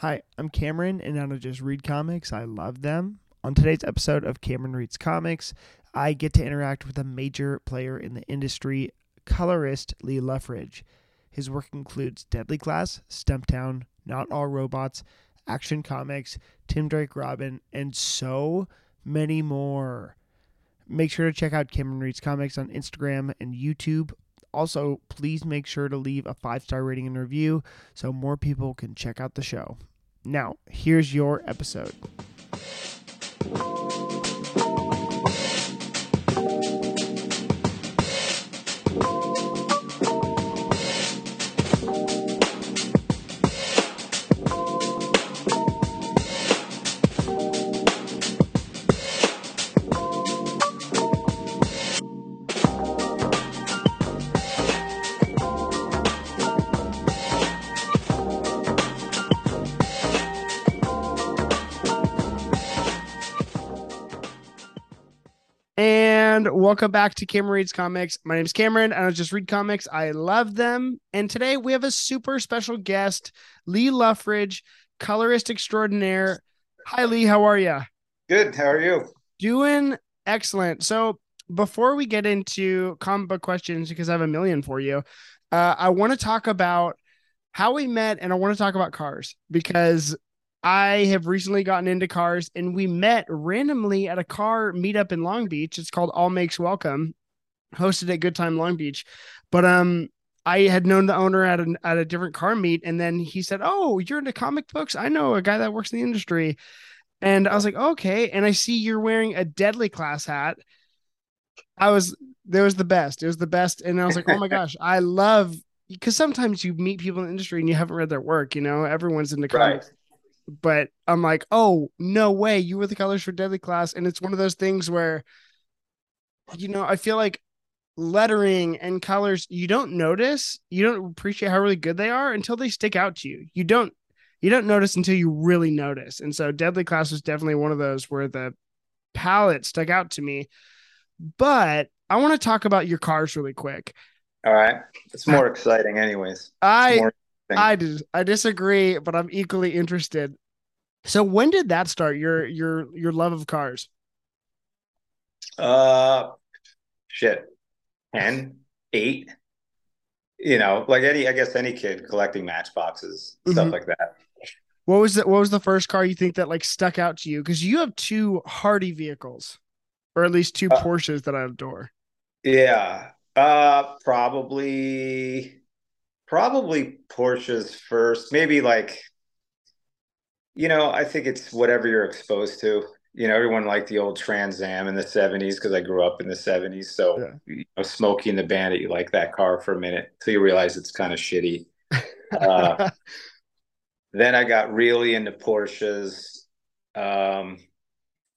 Hi, I'm Cameron, and I don't just read comics, I love them. On today's episode of Cameron Reads Comics, I get to interact with a major player in the industry, colorist Lee Loughridge. His work includes Deadly Class, Stumptown, Not All Robots, Action Comics, Tim Drake Robin, and so many more. Make sure to check out Cameron Reads Comics on Instagram and YouTube. Also, please make sure to leave a five star rating and review so more people can check out the show. Now, here's your episode. And welcome back to Cameron Reads Comics. My name is Cameron, and I just read comics. I love them. And today we have a super special guest, Lee Loughridge, colorist extraordinaire. Hi, Lee. How are you? Good. How are you? Doing excellent. So before we get into comic book questions, because I have a million for you, uh, I want to talk about how we met, and I want to talk about cars because I have recently gotten into cars and we met randomly at a car meetup in Long Beach. It's called All Makes Welcome, hosted at Good Time Long Beach. But um I had known the owner at a at a different car meet and then he said, "Oh, you're into comic books? I know a guy that works in the industry." And I was like, "Okay." And I see you're wearing a Deadly Class hat. I was there was the best. It was the best and I was like, "Oh my gosh, I love because sometimes you meet people in the industry and you haven't read their work, you know, everyone's into comics. Right but I'm like, oh no way, you were the colors for Deadly Class, and it's one of those things where, you know, I feel like lettering and colors you don't notice, you don't appreciate how really good they are until they stick out to you. You don't you don't notice until you really notice, and so Deadly Class was definitely one of those where the palette stuck out to me. But I want to talk about your cars really quick. All right, it's more exciting, anyways. I more- I dis- I disagree, but I'm equally interested. So when did that start? Your your your love of cars? Uh, shit, 10, 8. You know, like any, I guess any kid collecting matchboxes, mm-hmm. stuff like that. What was the, what was the first car you think that like stuck out to you? Because you have two Hardy vehicles, or at least two uh, Porsches that I adore. Yeah, uh, probably Probably Porsches first, maybe like, you know, I think it's whatever you're exposed to. You know, everyone liked the old Trans Am in the 70s because I grew up in the 70s. So, yeah. you know, Smokey and the Bandit, you like that car for a minute until you realize it's kind of shitty. Uh, then I got really into Porsches. Um,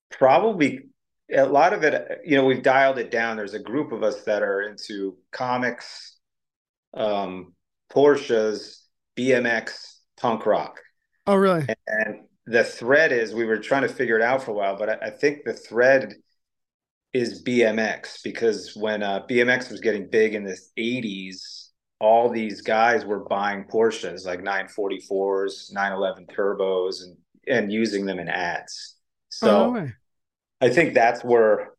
probably a lot of it, you know, we've dialed it down. There's a group of us that are into comics, um, Porsches, BMX, punk rock. Oh, really? And the thread is we were trying to figure it out for a while, but I, I think the thread is BMX because when uh, BMX was getting big in the 80s, all these guys were buying Porsches like 944s, 911 turbos, and and using them in ads. So oh, I think that's where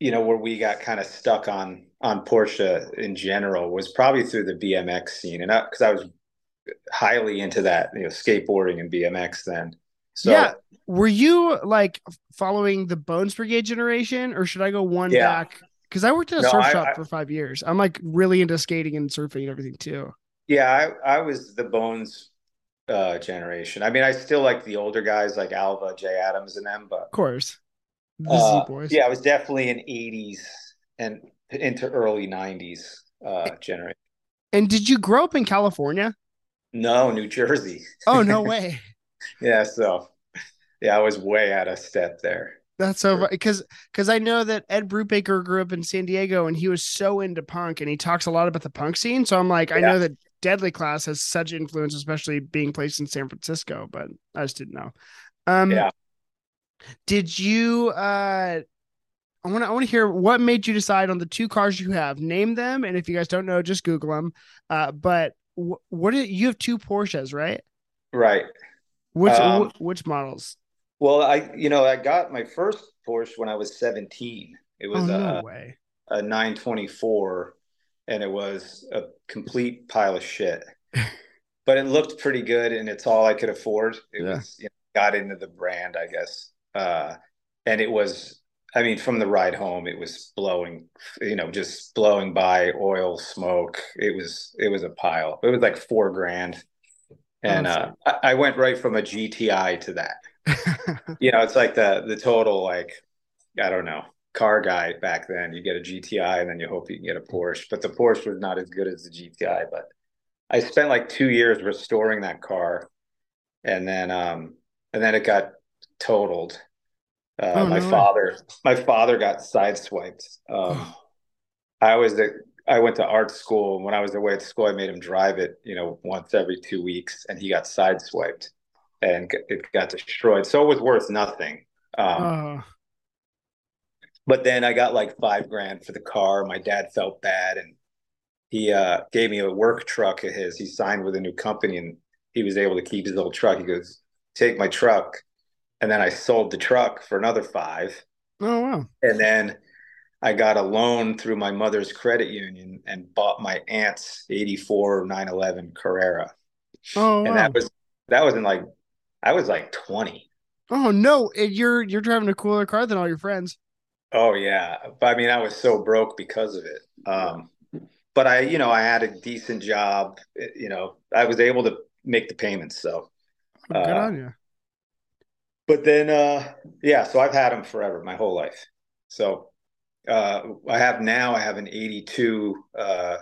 you know where we got kind of stuck on on Porsche in general was probably through the BMX scene, and because I, I, was highly into that, you know, skateboarding and BMX then. So, yeah, were you like following the Bones Brigade generation, or should I go one yeah. back? Because I worked at a no, surf I, shop I, for five years. I'm like really into skating and surfing and everything too. Yeah, I, I was the Bones uh, generation. I mean, I still like the older guys like Alva, Jay Adams, and them, but of course, uh, yeah, I was definitely an '80s and into early 90s uh generation. And did you grow up in California? No, New Jersey. Oh, no way. yeah, so yeah, I was way out of step there. That's so because because I know that Ed Brubaker grew up in San Diego and he was so into punk and he talks a lot about the punk scene. So I'm like, yeah. I know that Deadly Class has such influence, especially being placed in San Francisco, but I just didn't know. Um, yeah. Did you uh I want to I want to hear what made you decide on the two cars you have. Name them, and if you guys don't know, just Google them. Uh, but wh- what do you have two Porsches, right? Right. Which Um, which models? Well, I, you know, I got my first Porsche when I was 17. It Oh was no a, way. a 924 and it was a complete pile of shit. But it looked pretty good and it's all I could afford. It Yeah. was, you know, got into the brand, I guess. Uh, and it was, I mean, from the ride home, it was blowing, you know, just blowing by oil, smoke. It was, it was a pile. It was like four grand. And uh, I, I went right from a GTI to that. You know, it's like the the total like I don't know car guy back then. You get a GTI and then you hope you can get a Porsche, but the Porsche was not as good as the GTI. But I spent like two years restoring that car, and then um and then it got totaled. Uh, Oh my no father my father got sideswiped. Um, Oh, I was the I went to art school. and When I was away at school, I made him drive it, you know, once every two weeks, and he got sideswiped, and it got destroyed. So it was worth nothing. Um, oh, but then I got like five grand for the car. My dad felt bad, and he uh, gave me a work truck of his. He signed with a new company, and he was able to keep his old truck. He goes, "Take my truck," and then I sold the truck for another five, oh wow. and then I got a loan through my mother's credit union and bought my aunt's 84 911 Carrera. Oh And wow. that was that was in like I was like 20. Oh no, and you're you're driving a cooler car than all your friends. Oh yeah. But I mean I was so broke because of it. Um but I, you know, I had a decent job, you know, I was able to make the payments, so Oh, good uh on you. But then uh yeah, so I've had them forever, my whole life. So uh I have now I have an 82 uh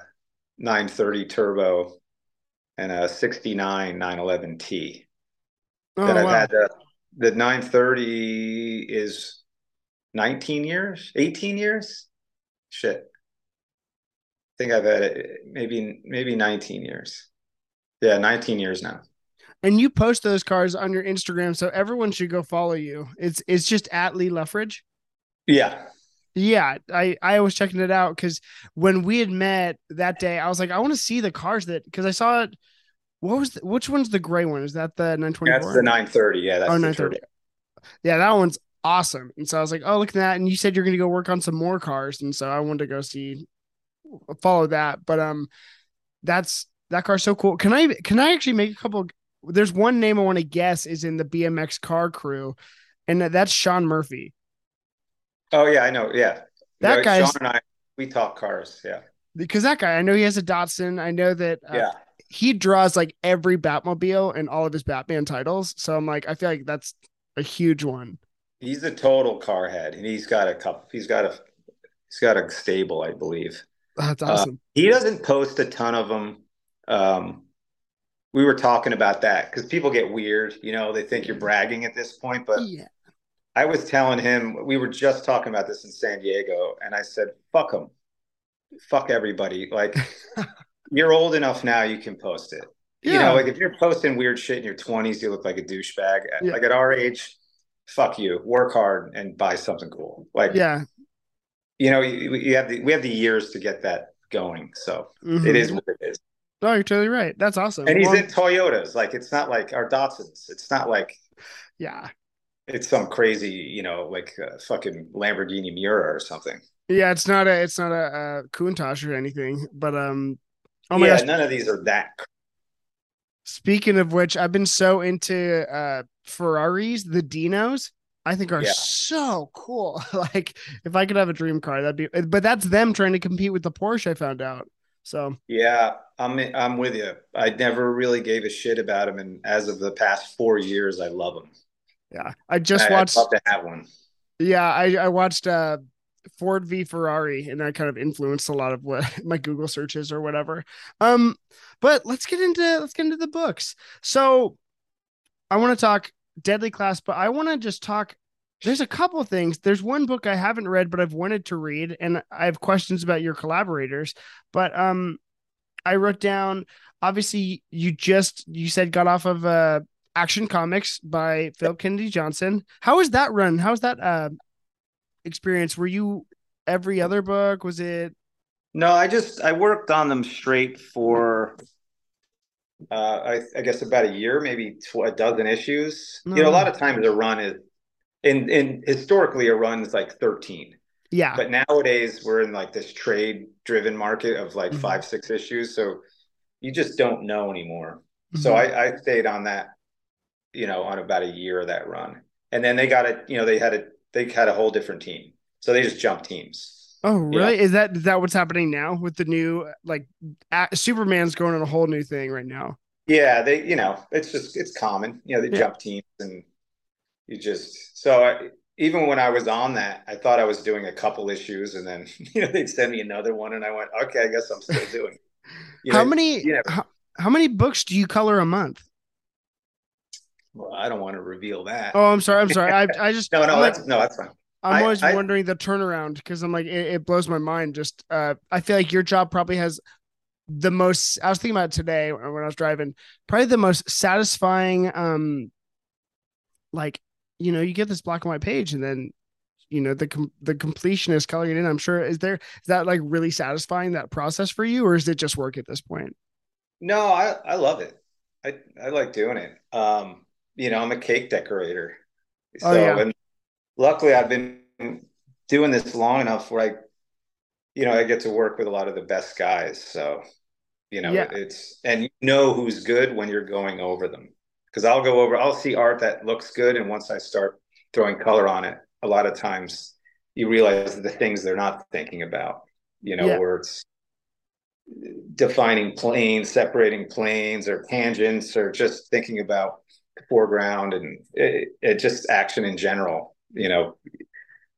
930 turbo and a 69 911T Oh that I've wow. had. The, the 930 is 19 years, 18 years. Shit. I think I've had it maybe maybe 19 years. Yeah, 19 years now. And you post those cars on your Instagram, so everyone should go follow you. It's it's just at Lee Loughridge. Yeah. Yeah, I I was checking it out because when we had met that day, I was like, I want to see the cars that because I saw it. What was the, which one's the gray one? Is that the nine twenty? That's 924? the 930. Yeah, that's Oh, the 930. Yeah, that one's awesome. And so I was like, oh, look at that. And you said you're going to go work on some more cars. And so I wanted to go see, follow that. But um, that's that car's so cool. Can I can I actually make a couple? There's one name I want to guess is in the BMX car crew, and that's Sean Murphy. Oh yeah, I know. Yeah. That No, guy's Sean and I we talk cars. Yeah. because that guy, I know he has a Datsun. I know that uh, Yeah. he draws like every Batmobile and all of his Batman titles. So I'm like, I feel like that's a huge one. He's a total car head, and he's got a couple. He's got a he's got a stable, I believe. That's Uh, awesome. he doesn't post a ton of them. Um, we were talking about that because people get weird, you know, they think you're bragging at this point. But yeah. I was telling him, we were just talking about this in San Diego, and I said, fuck them. Fuck everybody. Like, you're old enough now, you can post it. You know, like if you're posting weird shit in your 20s, you look like a douchebag. Yeah. Like at our age, fuck you. Work hard and buy something cool. Like, Yeah. you know, you, you have the, we have the years to get that going. So Mhm. it is what it is. No, you're totally right. That's awesome. And he's Well, in Toyotas. Like it's not like our Datsuns. It's not like yeah. it's some crazy, you know, like uh, fucking Lamborghini Miura or something. Yeah, it's not a it's not a, uh Countach or anything. But um oh my yeah, gosh. none of these are that. Speaking of which, I've been so into uh Ferraris, the Dinos. I think are Yeah. so cool. like if I could have a dream car, that'd be but that's them trying to compete with the Porsche, I found out. So Yeah, I'm I'm with you. I never really gave a shit about him, and as of the past four years, I love him. yeah. I just I, watched I'd love to have one. yeah, I, I watched uh Ford v Ferrari and that kind of influenced a lot of what my Google searches or whatever. Um, but let's get into let's get into the books. So I want to talk Deadly Class, but I want to just talk. There's a couple things. There's one book I haven't read, but I've wanted to read, and I have questions about your collaborators. But um, I wrote down. Obviously, you just you said got off of uh Action Comics by Phil Kennedy Johnson. How was that run? How was that uh experience? Were you every other book? Was it? No, I just I worked on them straight for uh, I, I, guess about a year, maybe tw- a dozen issues. No. You know, a lot of times a run is in in historically a run is like 13. Yeah. But nowadays we're in like this trade driven market of like mm-hmm. five, six issues. So you just don't know anymore. Mm-hmm. So I, I stayed on that, you know, on about a year of that run. And then they got it, you know, they had a they had a whole different team. So they just jumped teams. Oh, really? Yeah. Is that is that what's happening now with the new like Superman's going on a whole new thing right now? Yeah, they you know it's just it's common. You know, they yeah. jump teams and you just so I, even when I was on that, I thought I was doing a couple issues, and then you know they'd send me another one, and I went, okay, I guess I'm still doing. You how know, many? You know, how, how many books do you color a month? Well, I don't want to reveal that. Oh, I'm sorry. I'm sorry. I I just no no that's no that's fine. I'm I, always wondering the turnaround because I'm like it, it, blows my mind. Just uh, I feel like your job probably has the most. I was thinking about today when I was driving. Probably the most satisfying. Um, like you know, you get this black and white page, and then you know the com- the completion is coloring it in. I'm sure is there is that like really satisfying that process for you, or is it just work at this point? No, I I love it. I I like doing it. Um, you know, I'm a cake decorator. So oh, yeah. and luckily I've been doing this long enough where I, you know, I get to work with a lot of the best guys. So, you know, yeah. it's, and you know who's good when you're going over them. Cause I'll go over, I'll see art that looks good. And once I start throwing color on it, a lot of times you realize the things they're not thinking about, you know, yeah. where it's defining planes, separating planes or tangents, or just thinking about the foreground and it, it just action in general you know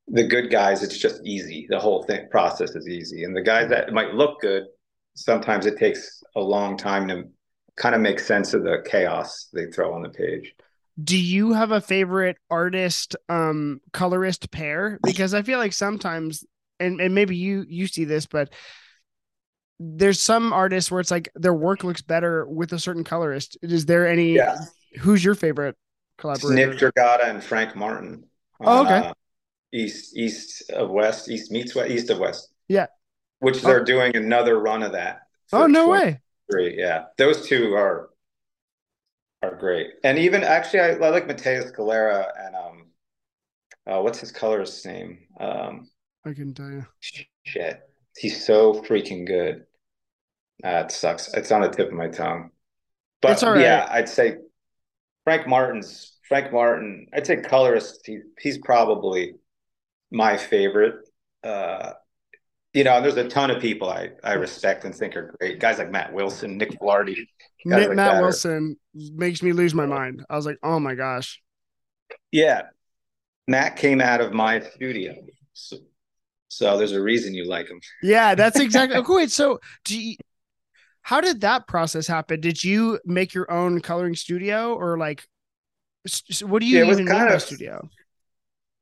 the good guys it's just easy the whole thing process is easy and the guys that might look good sometimes it takes a long time to kind of make sense of the chaos they throw on the page do you have a favorite artist um colorist pair because i feel like sometimes and, and maybe you you see this but there's some artists where it's like their work looks better with a certain colorist is there any yeah. who's your favorite collaborator nick Dragotta and frank martin oh, okay. Uh, east east of west, east meets west, east of west. Yeah. Which they're oh. doing another run of that. Oh no way. Great, yeah. Those two are are great. And even actually I, I like Mateus Galera and um uh, what's his colorist name? Um I can tell you. Shit. He's so freaking good. That uh, sucks. It's on the tip of my tongue. But yeah, I'd say Frank Martin's Frank Martin, I'd say colorist. He, he's probably my favorite. Uh, you know, there's a ton of people I, I respect and think are great. Guys like Matt Wilson, Nick. Nick, like Matt Wilson are... makes me lose my mind. I was like, oh my gosh. Yeah. Matt came out of my studio. So, so there's a reason you like him. Yeah, that's exactly. okay, wait, so do you, how did that process happen? Did you make your own coloring studio or like what do you yeah, even mean by studio?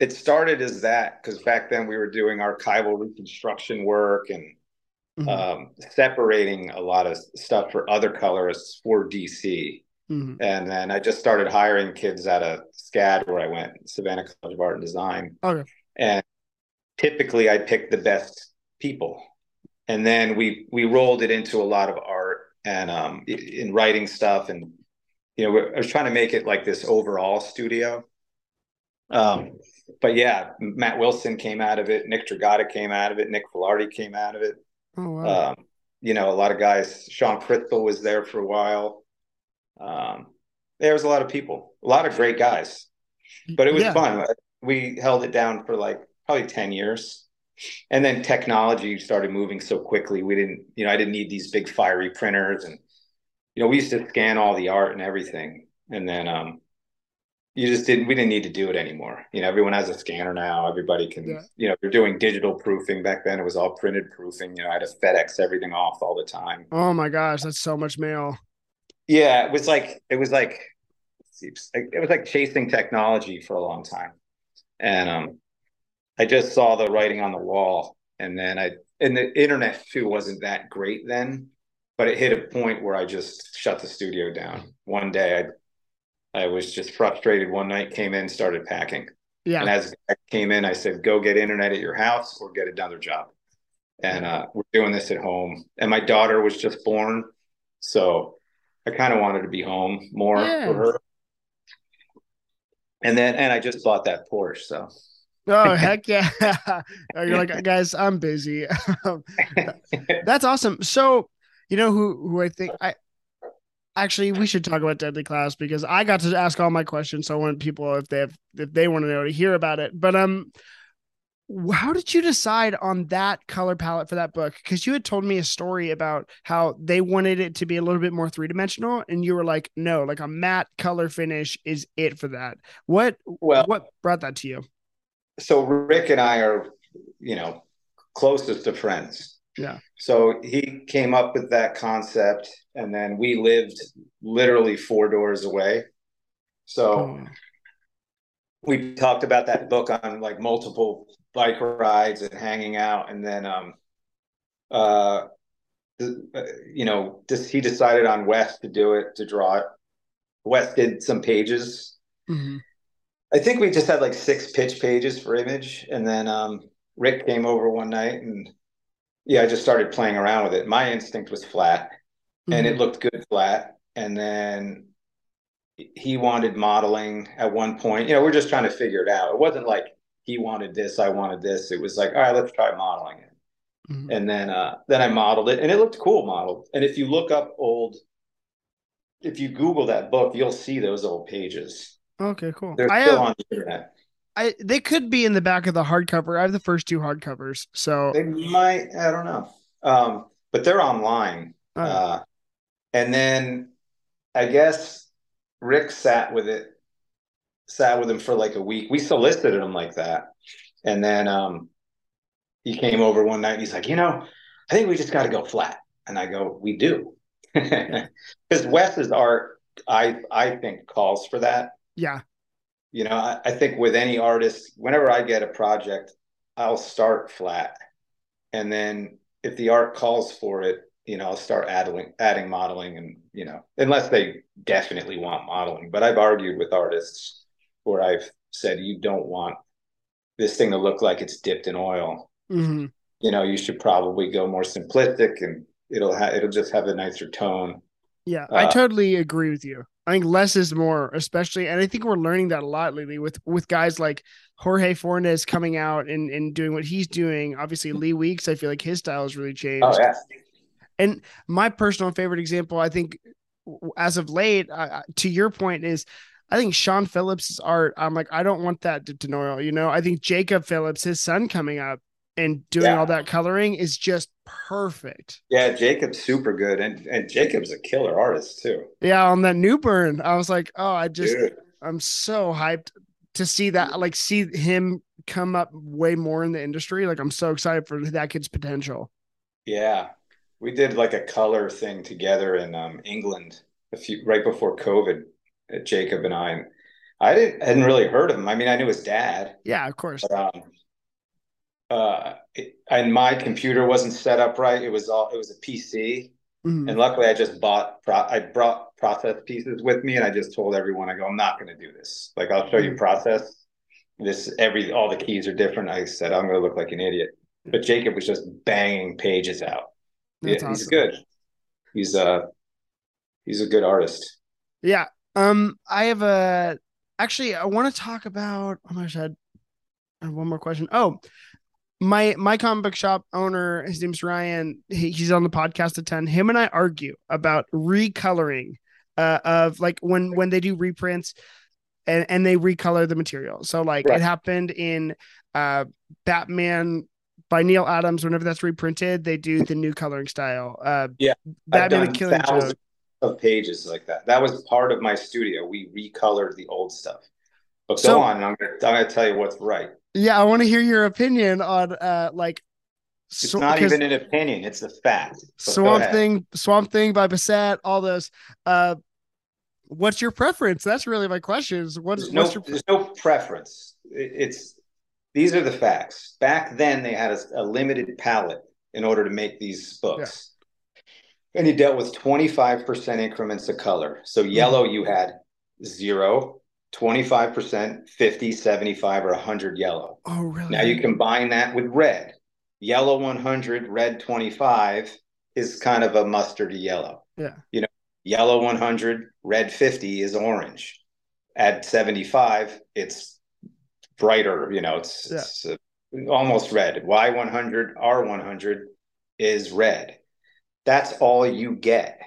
It started as that because back then we were doing archival reconstruction work and mm-hmm. um, separating a lot of stuff for other colorists for DC. Mm-hmm. And then I just started hiring kids out of SCAD where I went, Savannah College of Art and Design. Okay. And typically I picked the best people. And then we we rolled it into a lot of art and um, in writing stuff and you know, I was trying to make it like this overall studio. Um, but yeah, Matt Wilson came out of it. Nick Dragotta came out of it. Nick Filardi came out of it. Oh, wow. Um, you know, a lot of guys. Shawn Crystal was there for a while. Um, there was a lot of people, a lot of great guys, but it was yeah. fun. We held it down for like probably 10 years. And then technology started moving so quickly. We didn't, you know, I didn't need these big fiery printers and you know, we used to scan all the art and everything. And then um you just didn't we didn't need to do it anymore. You know, everyone has a scanner now. Everybody can, yeah. you know, they're doing digital proofing. Back then it was all printed proofing. You know, I had to FedEx everything off all the time. Oh my gosh, that's so much mail. Yeah, it was like it was like it was like chasing technology for a long time. And um I just saw the writing on the wall. And then I and the internet too wasn't that great then but it hit a point where I just shut the studio down. One day I I was just frustrated one night, came in, started packing. Yeah. And as I came in, I said, go get internet at your house or get another job. And uh, we're doing this at home. And my daughter was just born. So I kind of wanted to be home more Yeah. for her. And then, and I just bought that Porsche. So Oh heck yeah! You're like, guys, I'm busy. That's awesome. So, you know who who I think I actually we should talk about Deadly Class because I got to ask all my questions. So I want people if they have if they want to know to hear about it. But um, how did you decide on that color palette for that book? Because you had told me a story about how they wanted it to be a little bit more three dimensional, and you were like, no, like a matte color finish is it for that. What well, what brought that to you? so Rick and I are, you know, closest of friends. Yeah. So he came up with that concept, and then we lived literally four doors away. So Oh, we talked about that book on like multiple bike rides and hanging out, and then um, uh, the, uh, you know, just he decided on Wes to do it to draw it. Wes did some pages. mhm. I think we just had like six pitch pages for image, and then um, Rick came over one night, and yeah, I just started playing around with it. My instinct was flat, and Mhm. it looked good flat. And then he wanted modeling at one point. You know, we're just trying to figure it out. It wasn't like he wanted this, I wanted this. It was like, all right, let's try modeling it. Mhm. And then uh, then I modeled it, and it looked cool modeled. And if you look up old, if you Google that book, you'll see those old pages. Okay, cool. They're I still have on the internet. I they could be in the back of the hardcover. I have the first two hardcovers. So They might, I don't know. Um, but they're online. uh, Uh, and then I guess Rick sat with it, sat with him for like a week. We solicited him like that. And then um, he came over one night and he's like, you know, I think we just got to go flat. And I go, we do. Because Wes's art, I I think calls for that. yeah. You know, I, I think with any artist, whenever I get a project, I'll start flat. And then if the art calls for it, you know, I'll start adding adding modeling and, you know, unless they definitely want modeling. But I've argued with artists where I've said you don't want this thing to look like it's dipped in oil. hmm You know, you should probably go more simplistic and it'll ha- it'll just have a nicer tone. Yeah. I Uh, totally agree with you. I think less is more, especially, and I think we're learning that a lot lately with with guys like Jorge Fornes coming out and and doing what he's doing. Obviously, Lee Weeks, I feel like his style has really changed. Oh yeah. And my personal favorite example, I think, as of late, uh, to your point, is I think Sean Phillips' art. I'm like, I don't want that to oil. You know, I think Jacob Phillips, his son coming up and doing Yeah. all that coloring is just perfect. Yeah, Jacob's super good and and Jacob's a killer artist too. Yeah, on that Newburn, I was like, oh, I just, Dude. I'm so hyped to see that, like, see him come up way more in the industry. Like, I'm so excited for that kid's potential. Yeah, we did like a color thing together in um, England a few right before COVID. uh, Jacob and I, I didn't hadn't really heard of him. I mean, I knew his dad, Yeah, of course. but um, uh, it, and my computer wasn't set up right. It was all it was a PC, Mhm. and luckily I just bought pro I brought process pieces with me, and I just told everyone I go, I'm not going to do this. Like I'll show you Mhm. process. This every all the keys are different. I said I'm going to look like an idiot, but Jacob was just banging pages out. That's yeah, he's good. He's a he's a good artist. Yeah. Um, I have a actually I want to talk about oh my had, I have one more question. Oh, my my comic book shop owner, his name's Ryan. He, he's on the podcast a ton Him and I argue about recoloring uh of like when when they do reprints and, and they recolor the material. So like Right. it happened in uh Batman by Neal Adams, whenever that's reprinted, they do the new coloring style. Uh Yeah, Batman the Killing thousands Joke. of pages like that. That was part of my studio. We recolored the old stuff. But So- go on, I'm gonna I'm gonna tell you what's right. Yeah, I want to hear your opinion on uh like It's so- not even an opinion; it's a fact. Go Swamp. Thing, Swamp Thing by Bissette, all those. Uh what's your preference? That's really my question. Is what's, There's no your there's no preference. It's these are the facts. Back then, they had a, a limited palette in order to make these books. And he dealt with 25% increments of color. So yellow, you had zero, 25%, 50, 75, or 100 yellow. Oh really? Now you combine that with red. Yellow 100, red 25 is kind of a mustardy yellow. Yeah. You know, Yellow 100, red 50 is orange. At 75, it's brighter, you know, it's, yeah. it's uh, almost red. Y100, R100 is red. That's all you get.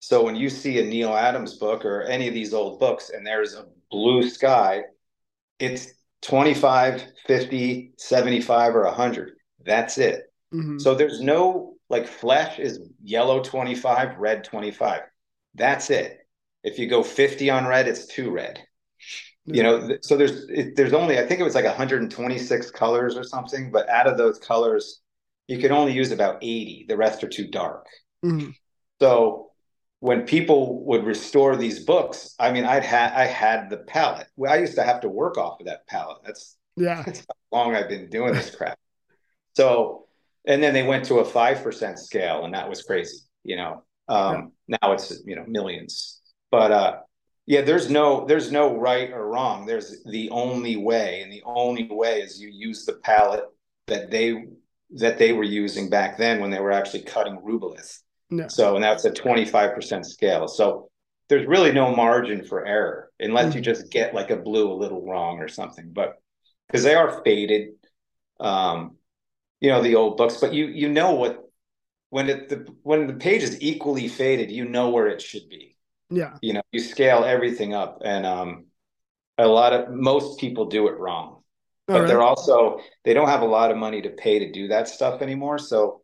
So when you see a Neal Adams book or any of these old books and there's a blue sky, it's 25, 50, 75, or 100. That's it. Mm-hmm. So there's no like flesh is yellow 25, red 25. That's it. If you go 50 on red, it's two red. You know, so there's it, there's only I think it was like 126 colors or something, but out of those colors, you can only use about 80. The rest are too dark. Mm-hmm. So when people would restore these books, I mean, I'd had I had the palette. I used to have to work off of that palette. That's yeah, that's how long I've been doing this crap. So, and then they went to a five percent scale, and that was crazy. You know, um, yeah. now it's you know millions. But uh, yeah, there's no there's no right or wrong. There's the only way, and the only way is you use the palette that they that they were using back then when they were actually cutting rubylith. No. So, and that's a 25% scale. So there's really no margin for error unless mm-hmm. you just get like a blue a little wrong or something. But because they are faded, um, you know, the old books, but you, you know what, when it, the, when the page is equally faded, you know where it should be. Yeah. You know, you scale everything up and, um, a lot of most people do it wrong but right. they're also they don't have a lot of money to pay to do that stuff anymore so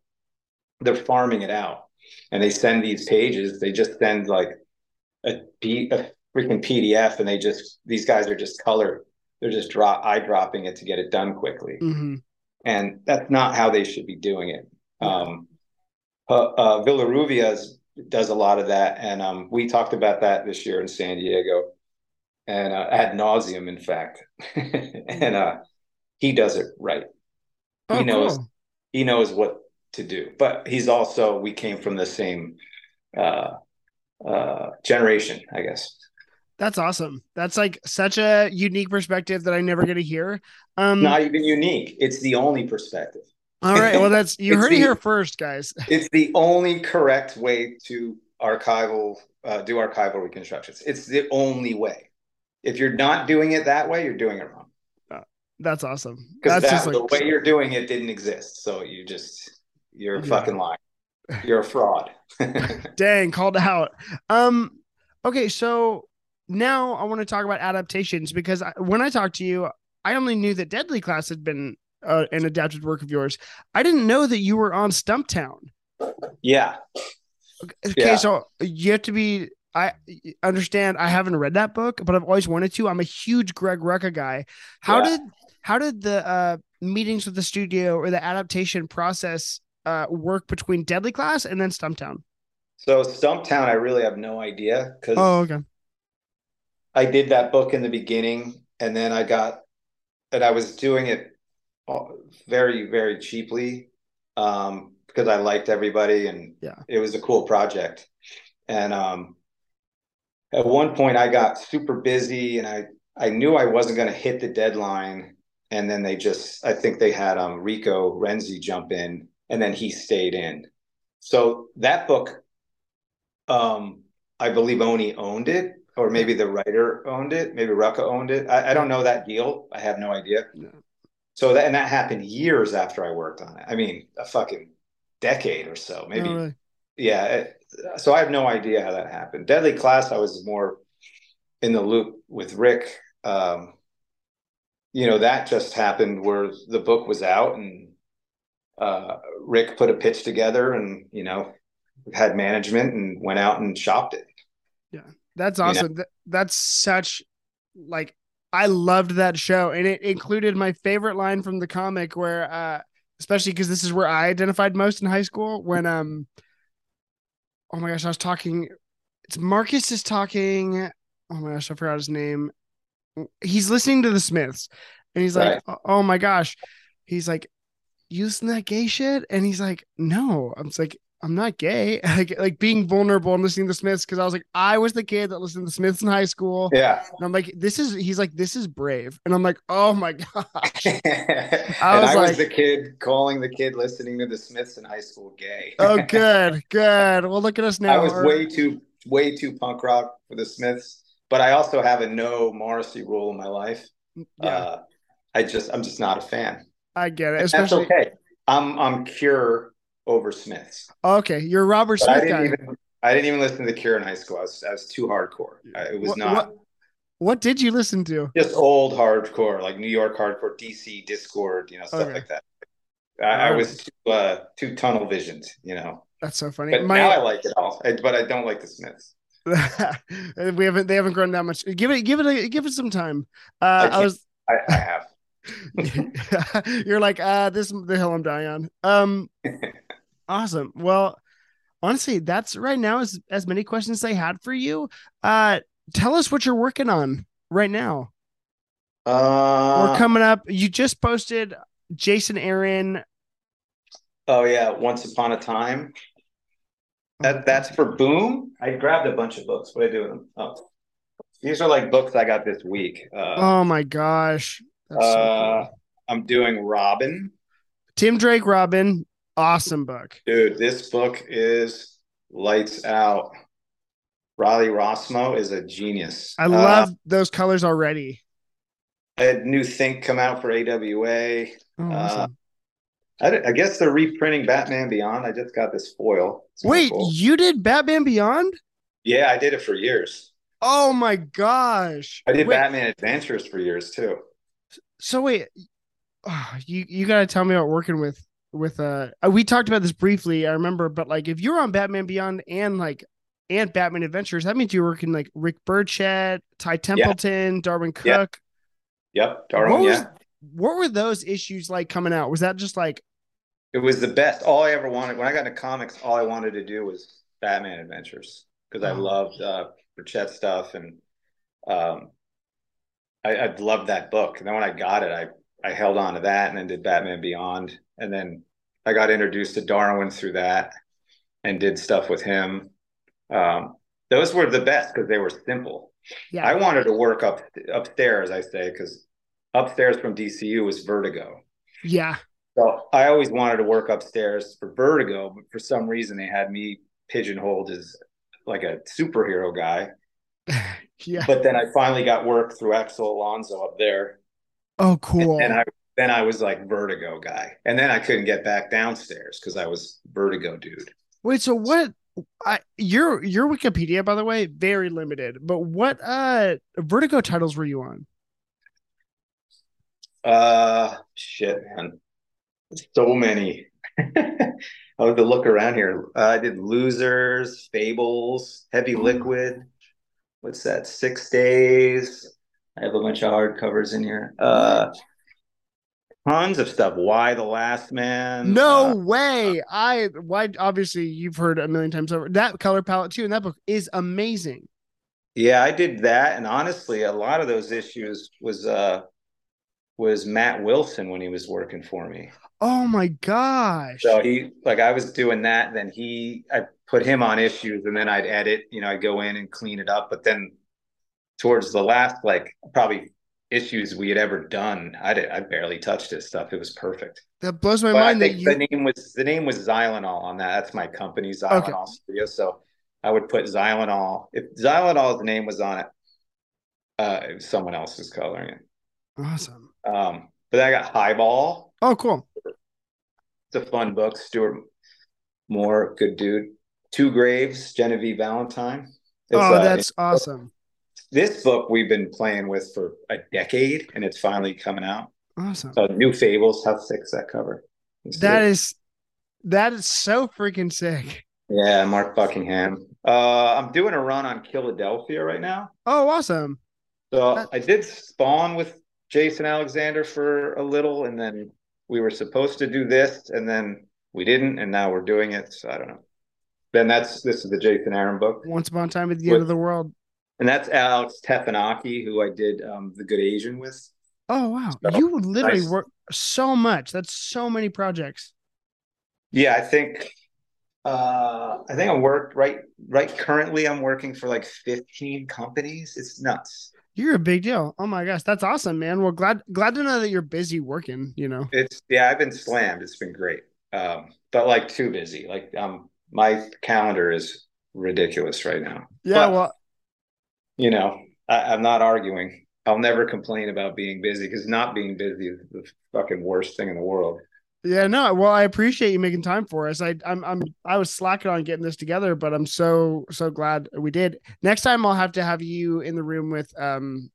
they're farming it out and they send these pages. They just send like a, P, a freaking PDF, and they just these guys are just color. They're just drop eye dropping it to get it done quickly, mm-hmm. and that's not how they should be doing it. Um, uh, uh, does a lot of that, and um, we talked about that this year in San Diego, and uh, ad nauseum, in fact, and uh, he does it right. Oh, he knows cool. he knows what to do. But he's also we came from the same uh, uh, generation, I guess. That's awesome. That's like such a unique perspective that I never get to hear. Um, Not even unique. It's the only perspective. All right. Well, that's you heard the, it here first, guys. It's the only correct way to archival uh, do archival reconstructions. It's the only way. If you're not doing it that way, you're doing it wrong. Uh, that's awesome. Because that, like, the way you're doing it didn't exist. So you just you're a yeah. fucking liar. You're a fraud. Dang, called out. Um, okay, so now I want to talk about adaptations because I, when I talked to you, I only knew that Deadly Class had been uh, an adapted work of yours. I didn't know that you were on Stumptown. Yeah. Okay, yeah. so you have to be. I understand. I haven't read that book, but I've always wanted to. I'm a huge Greg Rucka guy. How yeah. did how did the uh, meetings with the studio or the adaptation process uh, work between Deadly Class and then Stumptown? So Stumptown, I really have no idea because oh, okay. I did that book in the beginning, and then I got, and I was doing it very, very cheaply um, because I liked everybody, and yeah, it was a cool project. And um, at one point, I got super busy, and I I knew I wasn't going to hit the deadline, and then they just, I think they had um, Rico Renzi jump in and then he stayed in. So that book, um, I believe Oni owned it, or maybe the writer owned it, maybe Rucka owned it. I, I don't know that deal. I have no idea. No. So that and that happened years after I worked on it. I mean, a fucking decade or so, maybe. Oh, really? Yeah. It, so I have no idea how that happened. Deadly Class, I was more in the loop with Rick. Um, you know, that just happened where the book was out and uh, Rick put a pitch together and, you know, had management and went out and shopped it. Yeah. That's awesome. You know? That's such like, I loved that show and it included my favorite line from the comic where, uh, especially because this is where I identified most in high school when, um, oh my gosh, I was talking, it's Marcus is talking. Oh my gosh, I forgot his name. He's listening to the Smiths and he's like, right. oh my gosh. He's like, using that gay shit? And he's like, no. I'm like, I'm not gay. like, like being vulnerable and listening to Smiths because I was like, I was the kid that listened to the Smiths in high school. Yeah. And I'm like, this is. He's like, this is brave. And I'm like, oh my gosh. I, was, I like, was the kid calling the kid listening to the Smiths in high school gay. oh, good, good. Well, look at us now. I was way too way too punk rock for the Smiths, but I also have a no Morrissey rule in my life. Yeah. Uh, I just I'm just not a fan. I get it. Especially... That's okay. I'm I'm Cure over Smiths. Okay, you're Robert but Smith I didn't guy. Even, I didn't even listen to the Cure in high school. I was, I was too hardcore. I, it was what, not. What, what, did you listen to? Just old hardcore, like New York hardcore, DC, Dischord, you know, stuff okay. like that. I, I was too, uh, too tunnel visioned, you know. That's so funny. But My, now I like it all, but I don't like the Smiths. we haven't. They haven't grown that much. Give it. Give it. A, give it some time. Uh, I, I was. I have. You're like, uh, this the hill I'm dying on. Um, awesome. Well, honestly, that's right now as as many questions I had for you. Uh, tell us what you're working on right now. Uh, We're coming up. You just posted Jason Aaron. Oh yeah, Once Upon a Time. That that's for Boom. I grabbed a bunch of books. What I do with them? Oh, these are like books I got this week. Uh, oh my gosh. That's uh, so cool. I'm doing Robin. Tim Drake Robin. Awesome book. Dude, this book is lights out. Riley Rossmo is a genius. I love uh, those colors already. I had new Think come out for AWA. Oh, uh, awesome. uh, I, I, guess they're reprinting Batman Beyond. I just got this foil. Wait, cool. you did Batman Beyond? Yeah, I did it for years. Oh my gosh! I did wait. Batman Adventures for years too. So wait, oh, you you gotta tell me about working with with uh we talked about this briefly. I remember, but like if you're on Batman Beyond and like and Batman Adventures, that means you're working like Rick Burchett, Ty Templeton, yeah. Darwyn Cooke. Yep, yep. Darwyn. What, was, yeah. what were those issues like coming out? Was that just like it was the best. All I ever wanted when I got into comics, all I wanted to do was Batman Adventures because I oh. loved uh Burchett stuff and um I, I loved that book. And then when I got it, I I held on to that and then did Batman Beyond. And then I got introduced to Darwyn through that and did stuff with him. Um, those were the best because they were simple. Yeah. I wanted to work up upstairs, I say, because upstairs from DCU was Vertigo. Yeah. So I always wanted to work upstairs for Vertigo, but for some reason they had me pigeonholed as like a superhero guy. yeah. But then I finally got work through Axel Alonso up there. Oh, cool. And, and I then I was like Vertigo guy, and then I couldn't get back downstairs because I was Vertigo dude. Wait, so what? I, your your Wikipedia, by the way, very limited. But what uh Vertigo titles were you on? Uh, shit, man, so many. I have to look around here. Uh, I did Losers, Fables, Heavy Liquid. What's that? Six Days. I have a bunch of hardcovers in here. Uh, tons of stuff. Y the Last Man? No uh, way. I why obviously you've heard a million times over that color palette too, and that book is amazing. Yeah, I did that, and honestly, a lot of those issues was uh was Matt Wilson when he was working for me. Oh my gosh. So he like I was doing that, then he I put him on issues and then I'd edit, you know, I'd go in and clean it up. But then towards the last like probably issues we had ever done. I did, I barely touched his stuff. It was perfect. That blows my but mind. that you... the name was the name was Zylonol on that. That's my company, Zylonol okay. Studio. So I would put Zylonol. If Zylonol's name was on it, uh, someone else was coloring it. Awesome. Um, but then I got Highball. Oh, cool. It's a fun book. Stuart Moore, good dude. Two Graves, Genevieve Valentine. It's, oh, that's uh, awesome this book we've been playing with for a decade and it's finally coming out. Awesome. So new fables, how sick's that cover? It's that good. is that is so freaking sick. Yeah, Mark Buckingham. Uh I'm doing a run on Philadelphia right now. Oh, awesome. So I did spawn with Jason Alexander for a little and then we were supposed to do this and then we didn't and now we're doing it. So I don't know. Then that's this is the Jason Aaron book. Once upon a time at the with, end of the world and that's Alex Tefenkgi, who I did um, the Good Asian with. Oh wow, so, you literally nice. work so much. That's so many projects. Yeah, I think uh, I think I worked right right currently. I'm working for like 15 companies. It's nuts. You're a big deal. Oh my gosh, that's awesome, man. Well, glad glad to know that you're busy working. You know, it's yeah, I've been slammed. It's been great, um, but like too busy. Like um, my calendar is ridiculous right now. Yeah, but, well, you know, I, I'm not arguing. I'll never complain about being busy because not being busy is the fucking worst thing in the world. Yeah, no. Well, I appreciate you making time for us. I, I'm, I'm, I was slacking on getting this together, but I'm so, so glad we did. Next time, I'll have to have you in the room with, um,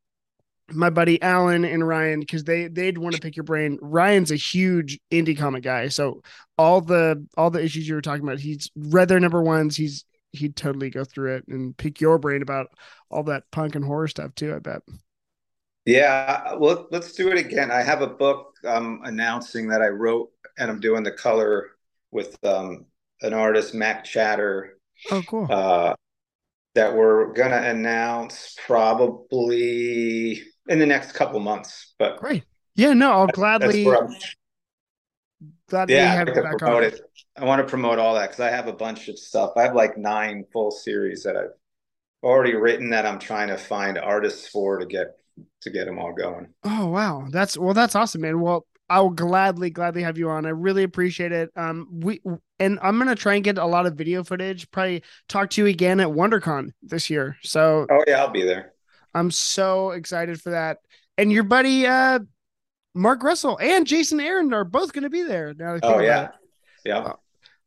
my buddy Alan and Ryan because they they'd want to pick your brain. Ryan's a huge indie comic guy, so all the all the issues you were talking about, he's read their number ones. He's he'd totally go through it and pick your brain about all that punk and horror stuff too. I bet. Yeah, well, let's do it again. I have a book um, announcing that I wrote, and I'm doing the color with um, an artist, Mack Chater. Oh, cool. Uh, that we're gonna announce probably in the next couple months. But great. Yeah, no, I'll gladly. Gladly yeah, have I, back promote on. it. I want to promote all that because I have a bunch of stuff. I have like nine full series that I've already written that I'm trying to find artists for to get to get them all going. Oh wow, that's well, that's awesome, man. Well, I'll gladly, gladly have you on. I really appreciate it. Um, we and I'm gonna try and get a lot of video footage. Probably talk to you again at WonderCon this year. So, oh yeah, I'll be there. I'm so excited for that. And your buddy, uh, Mark Russell and Jason Aaron are both going to be there. Now, oh yeah, yeah. Uh,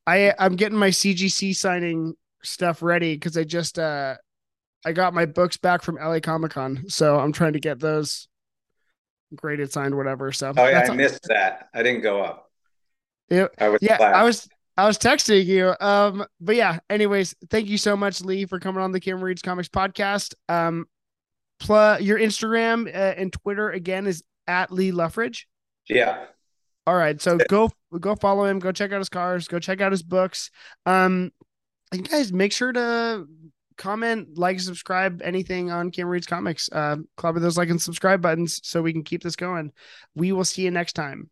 I I'm getting my CGC signing stuff ready because I just uh I got my books back from LA Comic Con, so I'm trying to get those graded, signed, whatever. So oh yeah, I missed that. I didn't go up. It, I yeah, I was I was texting you. Um, but yeah. Anyways, thank you so much, Lee, for coming on the Cameron Reads Comics podcast. Um, plus your Instagram uh, and Twitter again is at Lee Loughridge. Yeah. All right, so go go follow him. Go check out his cars. Go check out his books. Um, and guys, make sure to comment, like, subscribe, anything on Cameron Reads Comics. Uh, with those like and subscribe buttons so we can keep this going. We will see you next time.